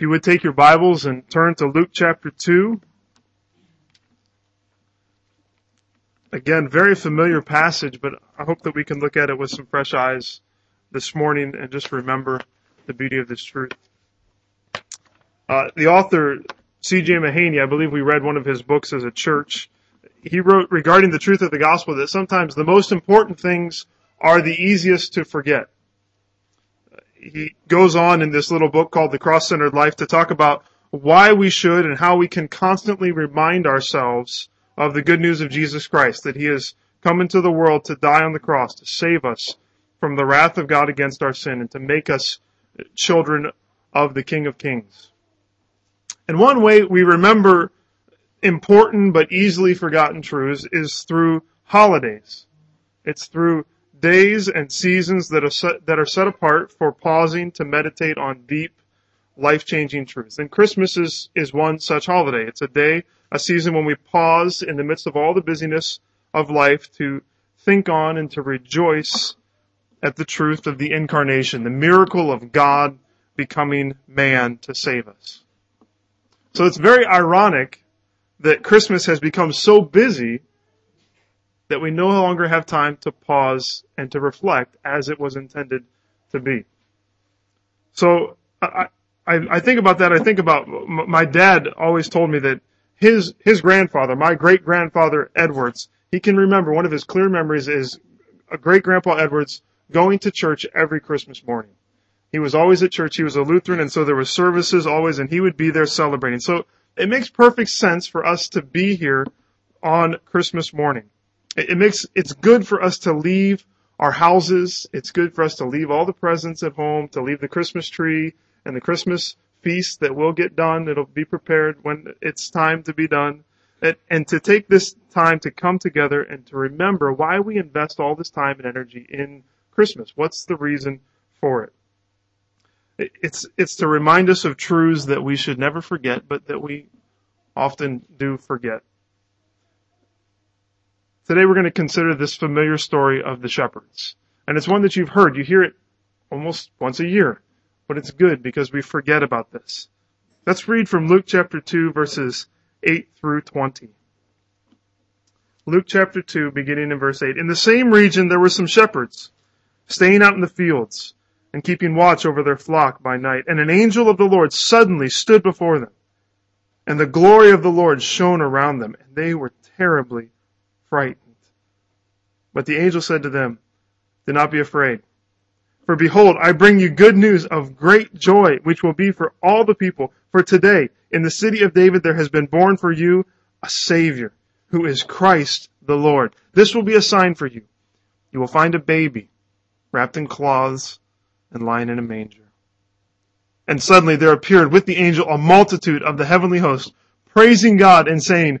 If you would take your Bibles and turn to Luke chapter 2. Again, very familiar passage, but I hope that we can look at it with some fresh eyes this morning and just remember the beauty of this truth. Uh, the author, C.J. Mahaney, I believe we read one of his books as a church. He wrote regarding the truth of the gospel that sometimes the most important things are the easiest to forget he goes on in this little book called The Cross Centered Life to talk about why we should and how we can constantly remind ourselves of the good news of Jesus Christ, that he has come into the world to die on the cross, to save us from the wrath of God against our sin, and to make us children of the King of Kings. And one way we remember important but easily forgotten truths is through holidays. It's through days and seasons that are set, that are set apart for pausing to meditate on deep, life-changing truths. And Christmas is, is one such holiday. It's a day, a season when we pause in the midst of all the busyness of life to think on and to rejoice at the truth of the incarnation, the miracle of God becoming man to save us. So it's very ironic that Christmas has become so busy that we no longer have time to pause and to reflect as it was intended to be. So I, I, I think about that. I think about my dad always told me that his his grandfather, my great grandfather Edwards, he can remember one of his clear memories is a great grandpa Edwards going to church every Christmas morning. He was always at church. He was a Lutheran, and so there were services always, and he would be there celebrating. So it makes perfect sense for us to be here on Christmas morning. It makes, it's good for us to leave our houses. It's good for us to leave all the presents at home, to leave the Christmas tree and the Christmas feast that will get done. It'll be prepared when it's time to be done. And, and to take this time to come together and to remember why we invest all this time and energy in Christmas. What's the reason for it? It's, it's to remind us of truths that we should never forget, but that we often do forget. Today we're going to consider this familiar story of the shepherds. And it's one that you've heard. You hear it almost once a year. But it's good because we forget about this. Let's read from Luke chapter 2 verses 8 through 20. Luke chapter 2 beginning in verse 8. In the same region there were some shepherds staying out in the fields and keeping watch over their flock by night. And an angel of the Lord suddenly stood before them. And the glory of the Lord shone around them and they were terribly frightened. But the angel said to them, Do not be afraid. For behold, I bring you good news of great joy, which will be for all the people. For today, in the city of David, there has been born for you a Savior, who is Christ the Lord. This will be a sign for you. You will find a baby wrapped in cloths and lying in a manger. And suddenly there appeared with the angel a multitude of the heavenly host, praising God and saying,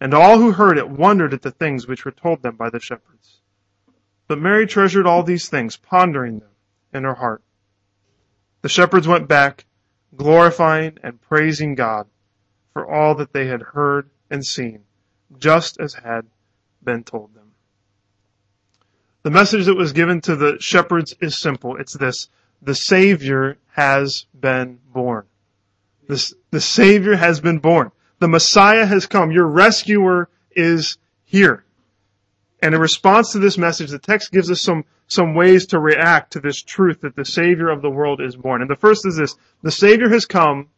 And all who heard it wondered at the things which were told them by the shepherds. But Mary treasured all these things, pondering them in her heart. The shepherds went back, glorifying and praising God for all that they had heard and seen, just as had been told them. The message that was given to the shepherds is simple. It's this. The Savior has been born. The Savior has been born. The Messiah has come. Your rescuer is here. And in response to this message, the text gives us some, some ways to react to this truth that the Savior of the world is born. And the first is this. The Savior has come.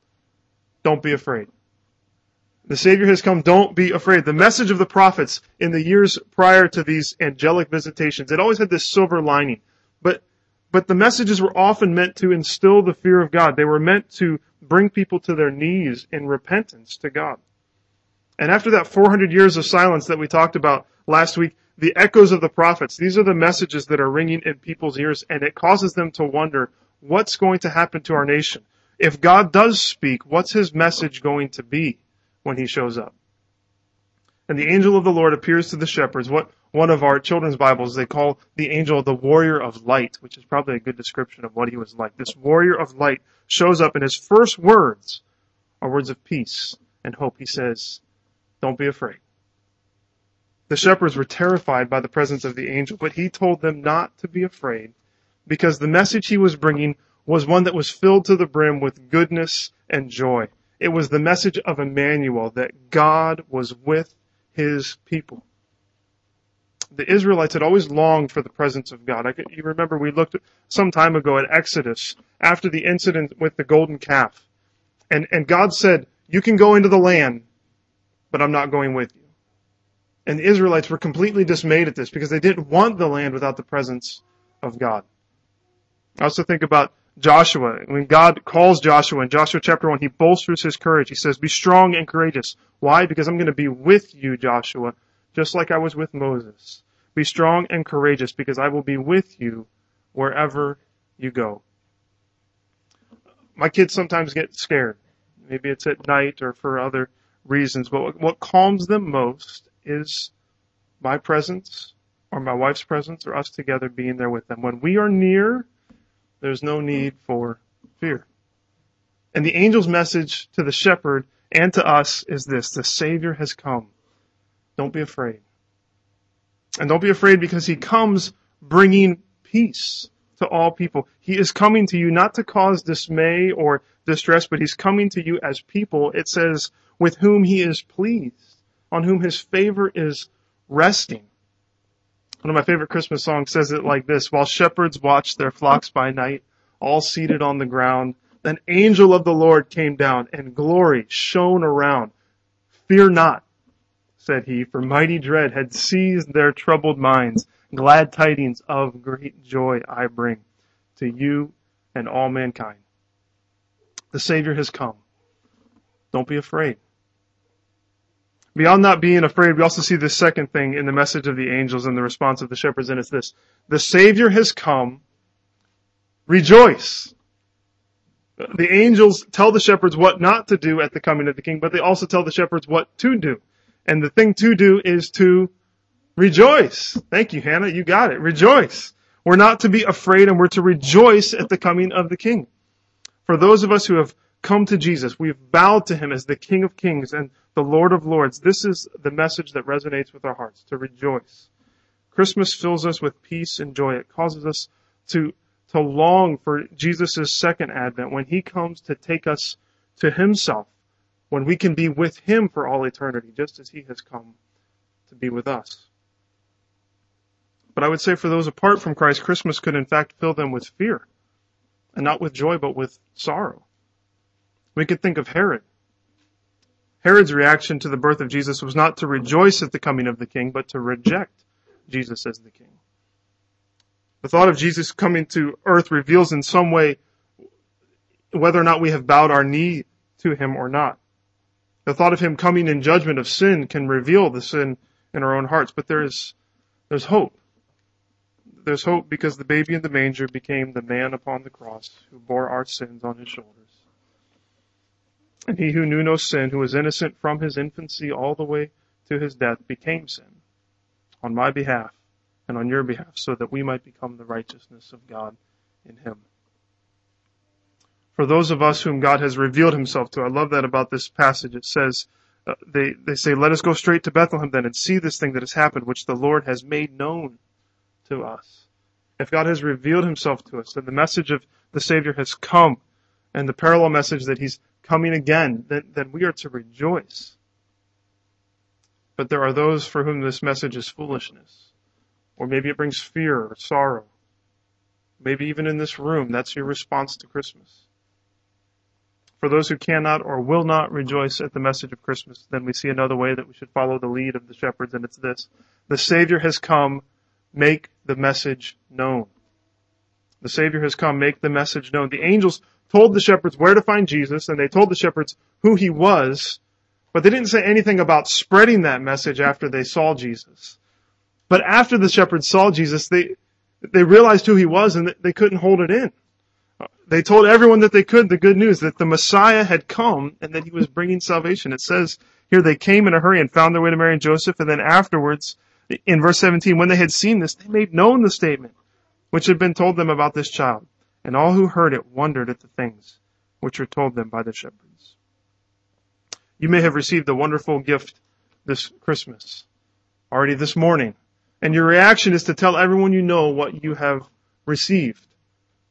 Don't be afraid. The Savior has come. Don't be afraid. The message of the prophets in the years prior to these angelic visitations, it always had this silver lining. But, but the messages were often meant to instill the fear of God. They were meant to bring people to their knees in repentance to God. And after that 400 years of silence that we talked about last week, the echoes of the prophets, these are the messages that are ringing in people's ears and it causes them to wonder what's going to happen to our nation. If God does speak, what's his message going to be when he shows up? And the angel of the Lord appears to the shepherds. What one of our children's Bibles they call the angel the warrior of light, which is probably a good description of what he was like. This warrior of light shows up and his first words are words of peace and hope. He says, don't be afraid. The shepherds were terrified by the presence of the angel, but he told them not to be afraid because the message he was bringing was one that was filled to the brim with goodness and joy. It was the message of Emmanuel that God was with his people. The Israelites had always longed for the presence of God. Could, you remember we looked some time ago at Exodus after the incident with the golden calf. And, and God said, you can go into the land, but I'm not going with you. And the Israelites were completely dismayed at this because they didn't want the land without the presence of God. I also think about Joshua. When God calls Joshua in Joshua chapter 1, he bolsters his courage. He says, be strong and courageous. Why? Because I'm going to be with you, Joshua, just like I was with Moses. Be strong and courageous because I will be with you wherever you go. My kids sometimes get scared. Maybe it's at night or for other reasons, but what calms them most is my presence or my wife's presence or us together being there with them. When we are near, there's no need for fear. And the angel's message to the shepherd and to us is this, the Savior has come. Don't be afraid. And don't be afraid because he comes bringing peace to all people. He is coming to you not to cause dismay or distress, but he's coming to you as people, it says, with whom he is pleased, on whom his favor is resting. One of my favorite Christmas songs says it like this, while shepherds watched their flocks by night, all seated on the ground, an angel of the Lord came down and glory shone around. Fear not, said he, for mighty dread had seized their troubled minds. Glad tidings of great joy I bring to you and all mankind. The Savior has come. Don't be afraid. Beyond not being afraid, we also see the second thing in the message of the angels and the response of the shepherds, and it's this. The Savior has come. Rejoice. The angels tell the shepherds what not to do at the coming of the king, but they also tell the shepherds what to do. And the thing to do is to rejoice. Thank you, Hannah. You got it. Rejoice. We're not to be afraid and we're to rejoice at the coming of the king. For those of us who have come to Jesus, we've bowed to him as the King of Kings and the Lord of Lords. This is the message that resonates with our hearts, to rejoice. Christmas fills us with peace and joy. It causes us to, to long for Jesus' second advent when he comes to take us to himself, when we can be with him for all eternity, just as he has come to be with us. But I would say for those apart from Christ, Christmas could in fact fill them with fear. And not with joy, but with sorrow. We could think of Herod. Herod's reaction to the birth of Jesus was not to rejoice at the coming of the king, but to reject Jesus as the king. The thought of Jesus coming to earth reveals in some way whether or not we have bowed our knee to him or not. The thought of him coming in judgment of sin can reveal the sin in our own hearts, but there is, there's hope. There's hope because the baby in the manger became the man upon the cross who bore our sins on his shoulders. And he who knew no sin, who was innocent from his infancy all the way to his death, became sin on my behalf and on your behalf so that we might become the righteousness of God in him. For those of us whom God has revealed himself to, I love that about this passage. It says, uh, they, they say, let us go straight to Bethlehem then and see this thing that has happened, which the Lord has made known to us. If God has revealed himself to us, then the message of the Savior has come and the parallel message that he's coming again, then, then we are to rejoice. But there are those for whom this message is foolishness. Or maybe it brings fear or sorrow. Maybe even in this room, that's your response to Christmas. For those who cannot or will not rejoice at the message of Christmas, then we see another way that we should follow the lead of the shepherds, and it's this. The Savior has come, make the message known. The Savior has come, make the message known. The angels told the shepherds where to find Jesus and they told the shepherds who he was, but they didn't say anything about spreading that message after they saw Jesus. But after the shepherds saw Jesus, they, they realized who he was and they couldn't hold it in. they told everyone that they could the good news that the Messiah had come and that he was bringing salvation. It says here they came in a hurry and found their way to Mary and Joseph and then afterwards in verse 17 when they had seen this they made known the statement which had been told them about this child and all who heard it wondered at the things which were told them by the shepherds. You may have received a wonderful gift this Christmas already this morning and your reaction is to tell everyone you know what you have received.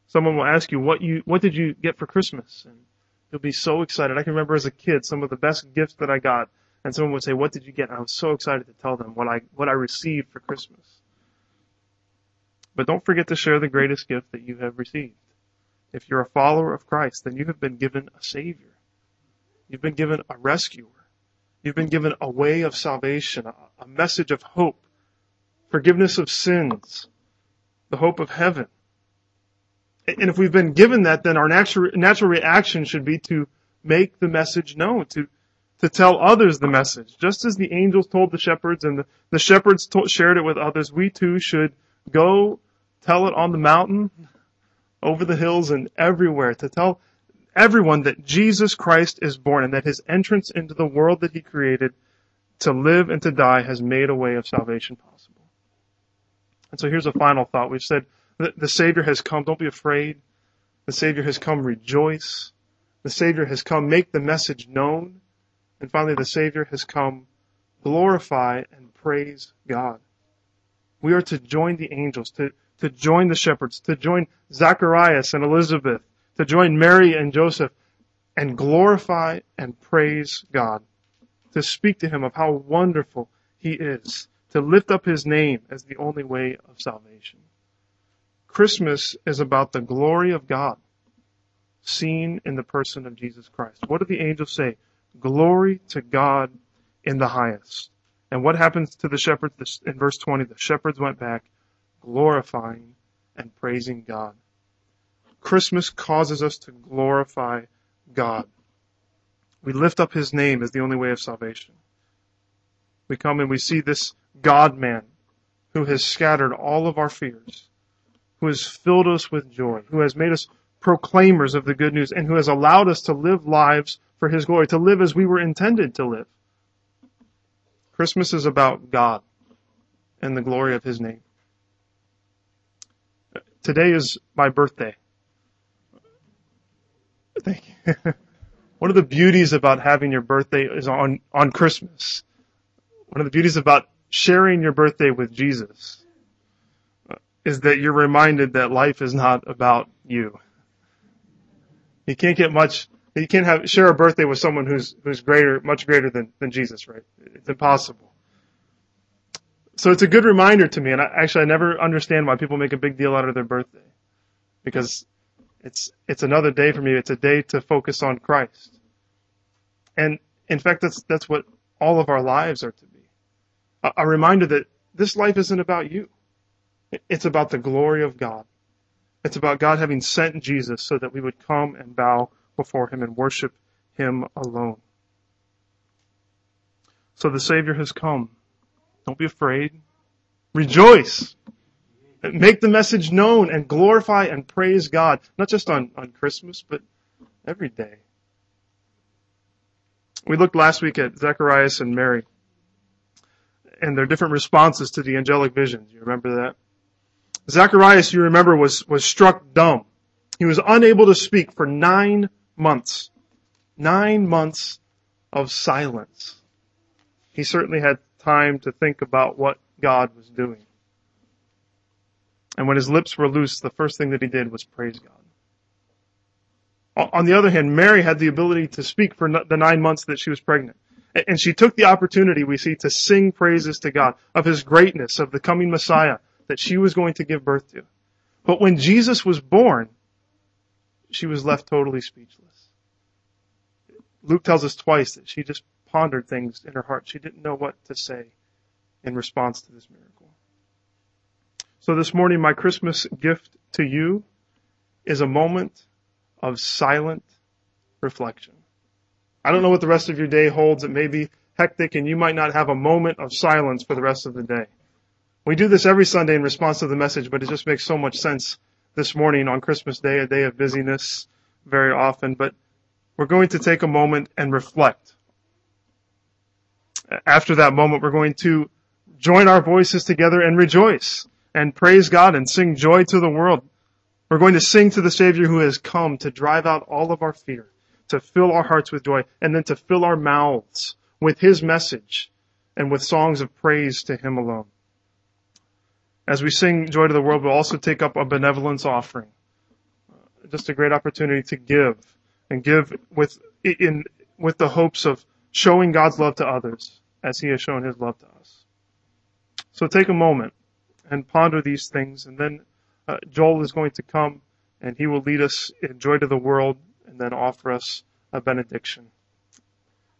Someone will ask you, what you, what did you get for Christmas? And you'll be so excited. I can remember as a kid some of the best gifts that I got. And someone would say, what did you get? And I was so excited to tell them what I, what I received for Christmas. But don't forget to share the greatest gift that you have received. If you're a follower of Christ, then you have been given a savior. You've been given a rescuer. You've been given a way of salvation, a, message of hope, forgiveness of sins, the hope of heaven. And if we've been given that, then our natural, natural reaction should be to make the message known, to, to tell others the message. Just as the angels told the shepherds and the, the shepherds told, shared it with others, we too should go tell it on the mountain, over the hills and everywhere to tell everyone that Jesus Christ is born and that his entrance into the world that he created to live and to die has made a way of salvation possible. And so here's a final thought. We've said the, the Savior has come. Don't be afraid. The Savior has come. Rejoice. The Savior has come. Make the message known. And finally, the Savior has come. Glorify and praise God. We are to join the angels, to, to join the shepherds, to join Zacharias and Elizabeth, to join Mary and Joseph, and glorify and praise God. To speak to Him of how wonderful He is. To lift up His name as the only way of salvation. Christmas is about the glory of God seen in the person of Jesus Christ. What do the angels say? Glory to God in the highest. And what happens to the shepherds in verse 20? The shepherds went back glorifying and praising God. Christmas causes us to glorify God. We lift up His name as the only way of salvation. We come and we see this God man who has scattered all of our fears who has filled us with joy, who has made us proclaimers of the good news, and who has allowed us to live lives for His glory, to live as we were intended to live. Christmas is about God and the glory of His name. Today is my birthday. Thank you. One of the beauties about having your birthday is on, on Christmas. One of the beauties about sharing your birthday with Jesus is that you're reminded that life is not about you. You can't get much, you can't have, share a birthday with someone who's, who's greater, much greater than, than Jesus, right? It's impossible. So it's a good reminder to me, and I, actually I never understand why people make a big deal out of their birthday. Because it's, it's another day for me. It's a day to focus on Christ. And in fact, that's, that's what all of our lives are to be. A, a reminder that this life isn't about you. It's about the glory of God. It's about God having sent Jesus so that we would come and bow before Him and worship Him alone. So the Savior has come. Don't be afraid. Rejoice. Make the message known and glorify and praise God, not just on, on Christmas, but every day. We looked last week at Zacharias and Mary and their different responses to the angelic visions. You remember that? Zacharias, you remember, was, was struck dumb. He was unable to speak for nine months. Nine months of silence. He certainly had time to think about what God was doing. And when his lips were loose, the first thing that he did was praise God. On the other hand, Mary had the ability to speak for the nine months that she was pregnant. And she took the opportunity, we see, to sing praises to God of his greatness, of the coming Messiah, that she was going to give birth to. But when Jesus was born, she was left totally speechless. Luke tells us twice that she just pondered things in her heart. She didn't know what to say in response to this miracle. So this morning, my Christmas gift to you is a moment of silent reflection. I don't know what the rest of your day holds. It may be hectic and you might not have a moment of silence for the rest of the day. We do this every Sunday in response to the message, but it just makes so much sense this morning on Christmas Day, a day of busyness very often, but we're going to take a moment and reflect. After that moment, we're going to join our voices together and rejoice and praise God and sing joy to the world. We're going to sing to the Savior who has come to drive out all of our fear, to fill our hearts with joy, and then to fill our mouths with His message and with songs of praise to Him alone. As we sing Joy to the World, we'll also take up a benevolence offering. Just a great opportunity to give and give with, in, with the hopes of showing God's love to others as He has shown His love to us. So take a moment and ponder these things and then uh, Joel is going to come and he will lead us in joy to the world and then offer us a benediction.